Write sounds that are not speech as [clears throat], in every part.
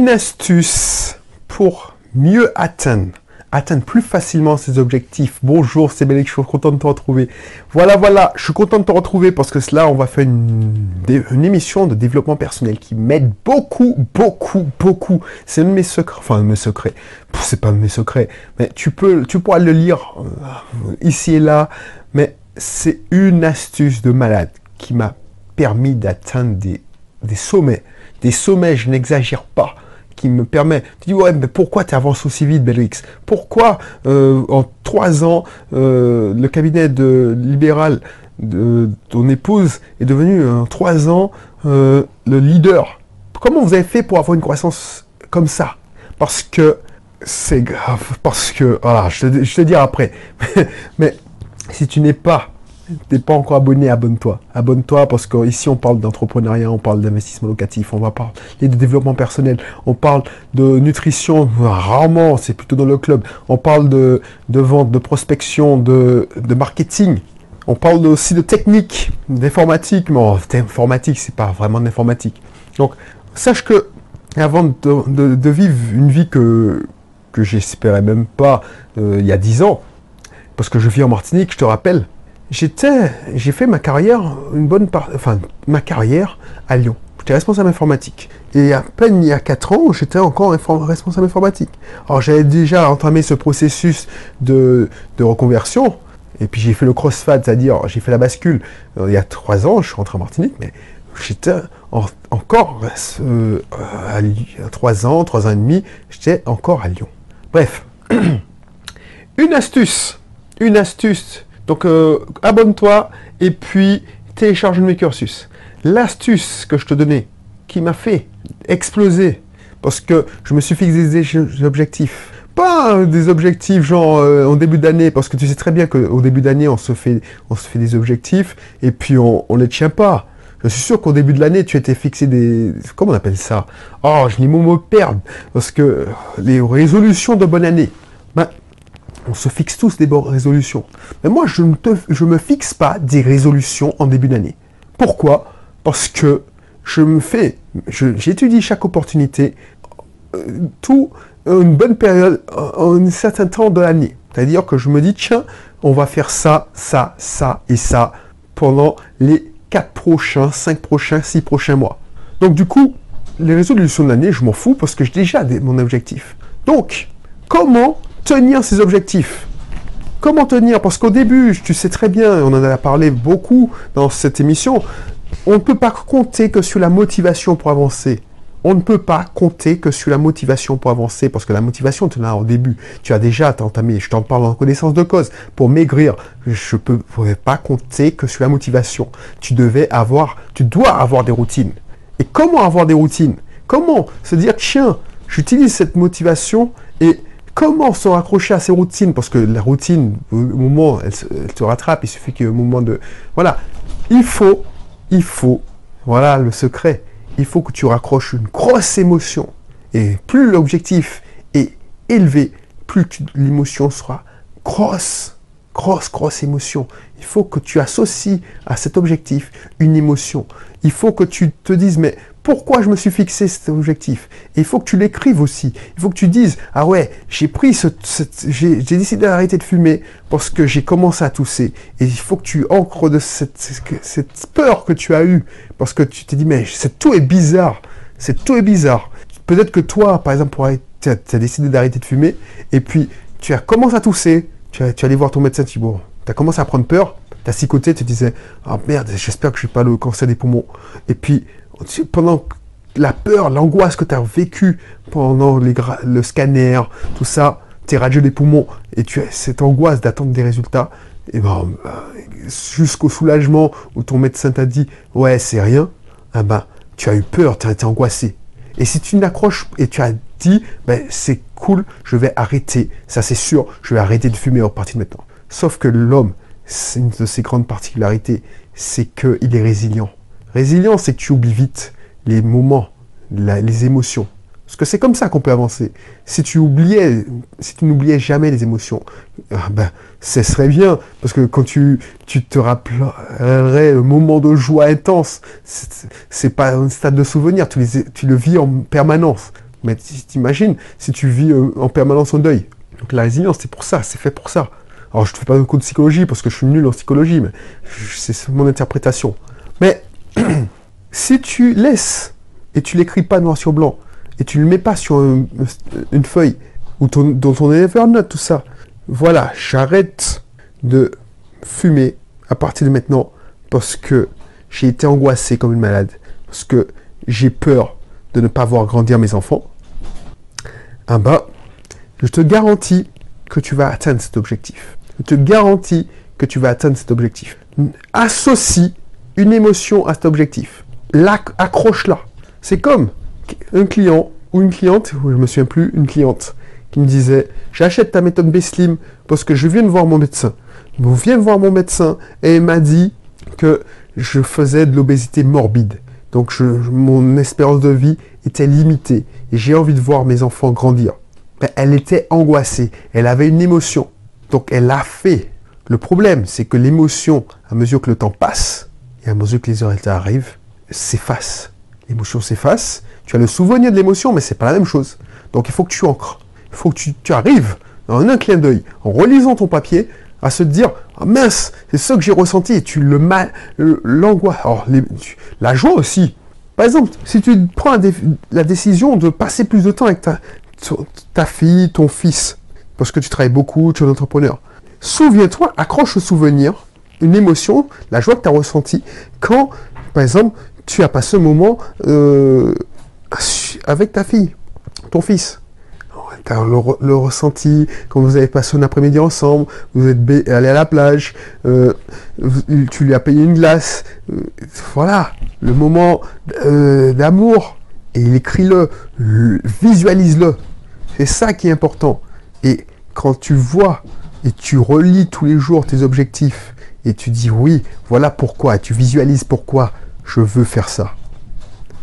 une astuce pour mieux atteindre, atteindre plus facilement ses objectifs. Bonjour, c'est Bélix, je suis content de te retrouver. Voilà, voilà, je suis content de te retrouver parce que là, on va faire une, une émission de développement personnel qui m'aide beaucoup, beaucoup, beaucoup. C'est un de mes secrets, enfin, un de mes secrets. C'est pas un de mes secrets, mais tu peux, tu pourras le lire euh, ici et là, mais c'est une astuce de malade qui m'a permis d'atteindre des, des sommets. Des sommets, je n'exagère pas qui me permet. Tu dis, ouais, mais pourquoi tu avances aussi vite, Belrix Pourquoi euh, en trois ans, euh, le cabinet de libéral de ton épouse est devenu en trois ans euh, le leader? Comment vous avez fait pour avoir une croissance comme ça? Parce que c'est grave, parce que, voilà, je te, je te dire après. [laughs] mais si tu n'es pas t'es pas encore abonné, abonne-toi. Abonne-toi parce qu'ici on parle d'entrepreneuriat, on parle d'investissement locatif, on va parler de développement personnel, on parle de nutrition, rarement, c'est plutôt dans le club. On parle de, de vente, de prospection, de, de marketing. On parle aussi de technique, d'informatique, mais d'informatique, c'est pas vraiment d'informatique. Donc, sache que avant de vivre une vie que, que j'espérais même pas euh, il y a 10 ans, parce que je vis en Martinique, je te rappelle, j'étais, j'ai fait ma carrière, une bonne part, enfin, ma carrière à Lyon. J'étais responsable informatique. Et à peine il y a 4 ans, j'étais encore responsable informatique. Alors j'avais déjà entamé ce processus de, de reconversion. Et puis j'ai fait le crossfade, c'est-à-dire j'ai fait la bascule euh, il y a 3 ans, je suis rentré en Martinique, mais j'étais encore euh, à, 3 ans, 3 ans et demi, j'étais encore à Lyon. Bref, [clears throat] une astuce, une astuce donc euh, abonne-toi et puis télécharge mes cursus. L'astuce que je te donnais, qui m'a fait exploser, parce que je me suis fixé des objectifs. Pas des objectifs genre euh, en début d'année, parce que tu sais très bien qu'au début d'année, on, se fait, on se fait des objectifs et puis on ne les tient pas. Je suis sûr qu'au début de l'année, tu étais fixé des... Comment on appelle ça? Oh, je n'ai mon mot perdre. Parce que les résolutions de bonne année. Ben, on se fixe tous des bonnes résolutions. Mais moi, je ne me fixe pas des résolutions en début d'année. Pourquoi? Parce que je me fais, j'étudie chaque opportunité, euh, tout une bonne période, en un certain temps de l'année. C'est-à-dire que je me dis, tiens, on va faire ça, ça, ça et ça pendant les 4 prochains, 5 prochains, 6 prochains mois. Donc du coup, les résolutions de l'année, je m'en fous parce que j'ai déjà mon objectif. Donc, comment tenir ses objectifs. Comment tenir? Parce qu'au début, tu sais très bien, on en a parlé beaucoup dans cette émission, on ne peut pas compter que sur la motivation pour avancer. On ne peut pas compter que sur la motivation pour avancer, parce que la motivation, tu l'as au début. Tu as déjà entamé, je t'en parle en connaissance de cause. Pour maigrir, je ne pouvais pas compter que sur la motivation. Tu devais avoir, tu dois avoir des routines. Et comment avoir des routines? Comment se dire, tiens, j'utilise cette motivation et comment se raccrocher à ces routines Parce que la routine, au moment, elle, elle rattrape, il suffit qu'il y ait un moment de... Voilà, il faut, il faut, voilà le secret, il faut que tu raccroches une grosse émotion. Et plus l'objectif est élevé, plus l'émotion sera grosse, grosse, grosse émotion. Il faut que tu associes à cet objectif une émotion. Il faut que tu te dises, mais pourquoi je me suis fixé cet objectif. Il faut que tu l'écrives aussi. Il faut que tu dises, ah ouais, j'ai pris ce, j'ai décidé d'arrêter de fumer parce que j'ai commencé à tousser. Et il faut que tu ancres de cette, peur que tu as eue parce que tu t'es dit, mais c'est tout est bizarre. C'est tout est bizarre. Peut-être que toi, par exemple, tu as, as, décidé d'arrêter de fumer et puis tu as commencé à tousser. Tu, as, tu allé voir ton médecin, tu dis, bon, tu as commencé à prendre peur. Tu as côtés, tu te disais, ah merde, j'espère que je n'ai pas le cancer des poumons. Et puis, pendant la peur, l'angoisse que tu as vécue pendant le scanner, tout ça, tes radios des poumons, et tu as cette angoisse d'attendre des résultats, et ben, euh, jusqu'au soulagement où ton médecin t'a dit ouais c'est rien, ah ben, tu as eu peur, tu as été angoissé. Et si tu n'accroches et tu as dit ben, c'est cool, je vais arrêter, ça c'est sûr, je vais arrêter de fumer à partir de maintenant. Sauf que l'homme, c'est une de ses grandes particularités, c'est qu'il est résilient. Résilient, c'est que tu oublies vite les moments, les émotions. Parce que c'est comme ça qu'on peut avancer. Si tu oubliais, si tu n'oubliais jamais les émotions, ah ben, ce serait bien. Parce que quand tu, tu te rappellerais un moment de joie intense, c'est pas un stade de souvenir, tu, tu le vis en permanence. Mais t'imagines si tu vis euh, en permanence en deuil. Donc la résilience, c'est pour ça, c'est fait pour ça. Alors je ne fais pas de cours de psychologie parce que je suis nul en psychologie, mais c'est mon interprétation. Mais [clears throat] si tu laisses et tu l'écris pas noir sur blanc et tu ne le mets pas sur une feuille ou dans ton Evernote, tout ça, voilà, j'arrête de fumer à partir de maintenant parce que j'ai été angoissé comme une malade, parce que j'ai peur de ne pas voir grandir mes enfants. Ah bah, je te garantis que tu vas atteindre cet objectif. Je te garantis que tu vas atteindre cet objectif. Associe une émotion à cet objectif. Accroche-la. C'est comme un client ou une cliente, je me souviens plus, une cliente qui me disait j'achète ta méthode B-Slim parce que je viens de voir mon médecin. Je viens voir mon médecin et m'a dit que je faisais de l'obésité morbide. Donc mon espérance de vie était limitée et j'ai envie de voir mes enfants grandir. Ben, elle était angoissée, elle avait une émotion. Donc elle l'a fait. Le problème, c'est que l'émotion, à mesure que le temps passe et à mesure que les résultats arrivent, s'efface. L'émotion s'efface. Tu as le souvenir de l'émotion, mais c'est pas la même chose. Donc il faut que tu ancres. Il faut que tu, arrives, en un clin d'œil, en relisant ton papier, à se dire ah, mince, c'est ça que j'ai ressenti et tu le mal, l'angoisse. La joie aussi. Par exemple, si tu prends la, décision de passer plus de temps avec ta, ta fille, ton fils, parce que tu travailles beaucoup, tu es un entrepreneur, souviens-toi, accroche au souvenir une émotion, la joie que tu as ressentie quand, par exemple, tu as passé un moment euh, avec ta fille, ton fils le, ressenti quand vous avez passé un après-midi ensemble, vous êtes allé à la plage, euh, tu lui as payé une glace, euh, voilà, le moment d'amour, et il écrit-le, visualise-le. C'est ça qui est important. Et quand tu vois et tu relis tous les jours tes objectifs, et tu dis oui, voilà pourquoi, tu visualises pourquoi je veux faire ça.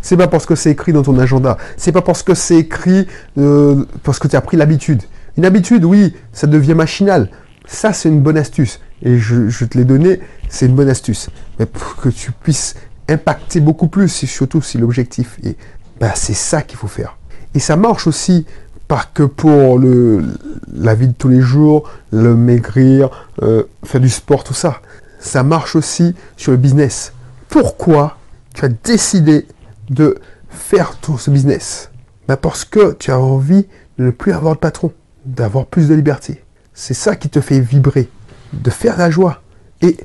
C'est pas parce que c'est écrit dans ton agenda. C'est pas parce que c'est écrit euh, parce que tu as pris l'habitude. Une habitude, oui, ça devient machinal. Ça, c'est une bonne astuce. Et je, te l'ai donné, c'est une bonne astuce. Mais pour que tu puisses impacter beaucoup plus, surtout si l'objectif est, bah, c'est ça qu'il faut faire. Et ça marche aussi pas que pour la vie de tous les jours, le maigrir, euh, faire du sport, tout ça. Ça marche aussi sur le business. Pourquoi tu as décidé de faire tout ce business? Bah Parce que tu as envie de ne plus avoir de patron, d'avoir plus de liberté. C'est ça qui te fait vibrer, de faire la joie. Et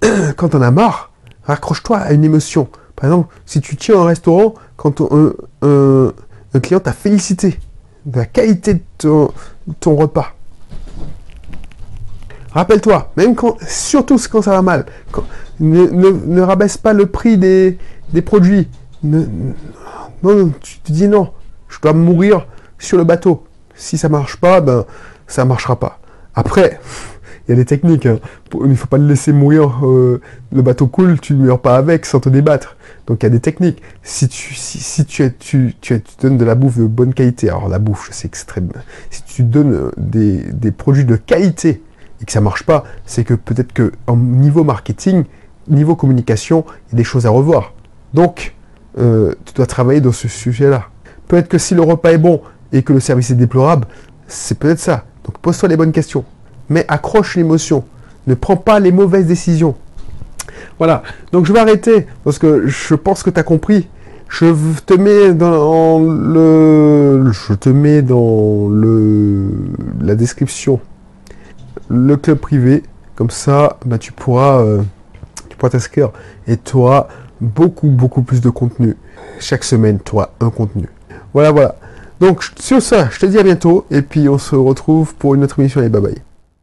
[clears throat] quand on a marre, raccroche-toi à une émotion. Par exemple, si tu tiens un restaurant, quand un, client t'a félicité de la qualité de ton, repas, Rappelle-toi, même quand, surtout quand ça va mal, ne, rabaisse pas le prix des produits non, tu te dis non, je dois mourir sur le bateau. Si ça marche pas, ben ça marchera pas. Après, [laughs] il y a des techniques. Hein. Il ne faut pas le laisser mourir. Euh, le bateau coule, tu ne meurs pas avec sans te débattre. Donc il y a des techniques. Si tu, si, tu, tu, tu, donnes de la bouffe de bonne qualité, alors la bouffe, c'est très Si tu donnes des, des, produits de qualité et que ça marche pas, c'est que peut-être que niveau marketing, niveau communication, il y a des choses à revoir. Donc, euh, tu dois travailler dans ce sujet-là. Peut-être que si le repas est bon et que le service est déplorable, c'est peut-être ça. Donc pose-toi les bonnes questions. Mais accroche l'émotion. Ne prends pas les mauvaises décisions. Voilà. Donc je vais arrêter parce que je pense que tu as compris. Je te mets dans le, je te mets dans le, la description le club privé. Comme ça, bah, tu pourras, euh, tu pourras t'inscrire et tu auras beaucoup, beaucoup plus de contenu. Chaque semaine, toi, un contenu. Voilà, voilà. Donc, sur ça, je te dis à bientôt. Et puis, on se retrouve pour une autre émission. Et bye bye.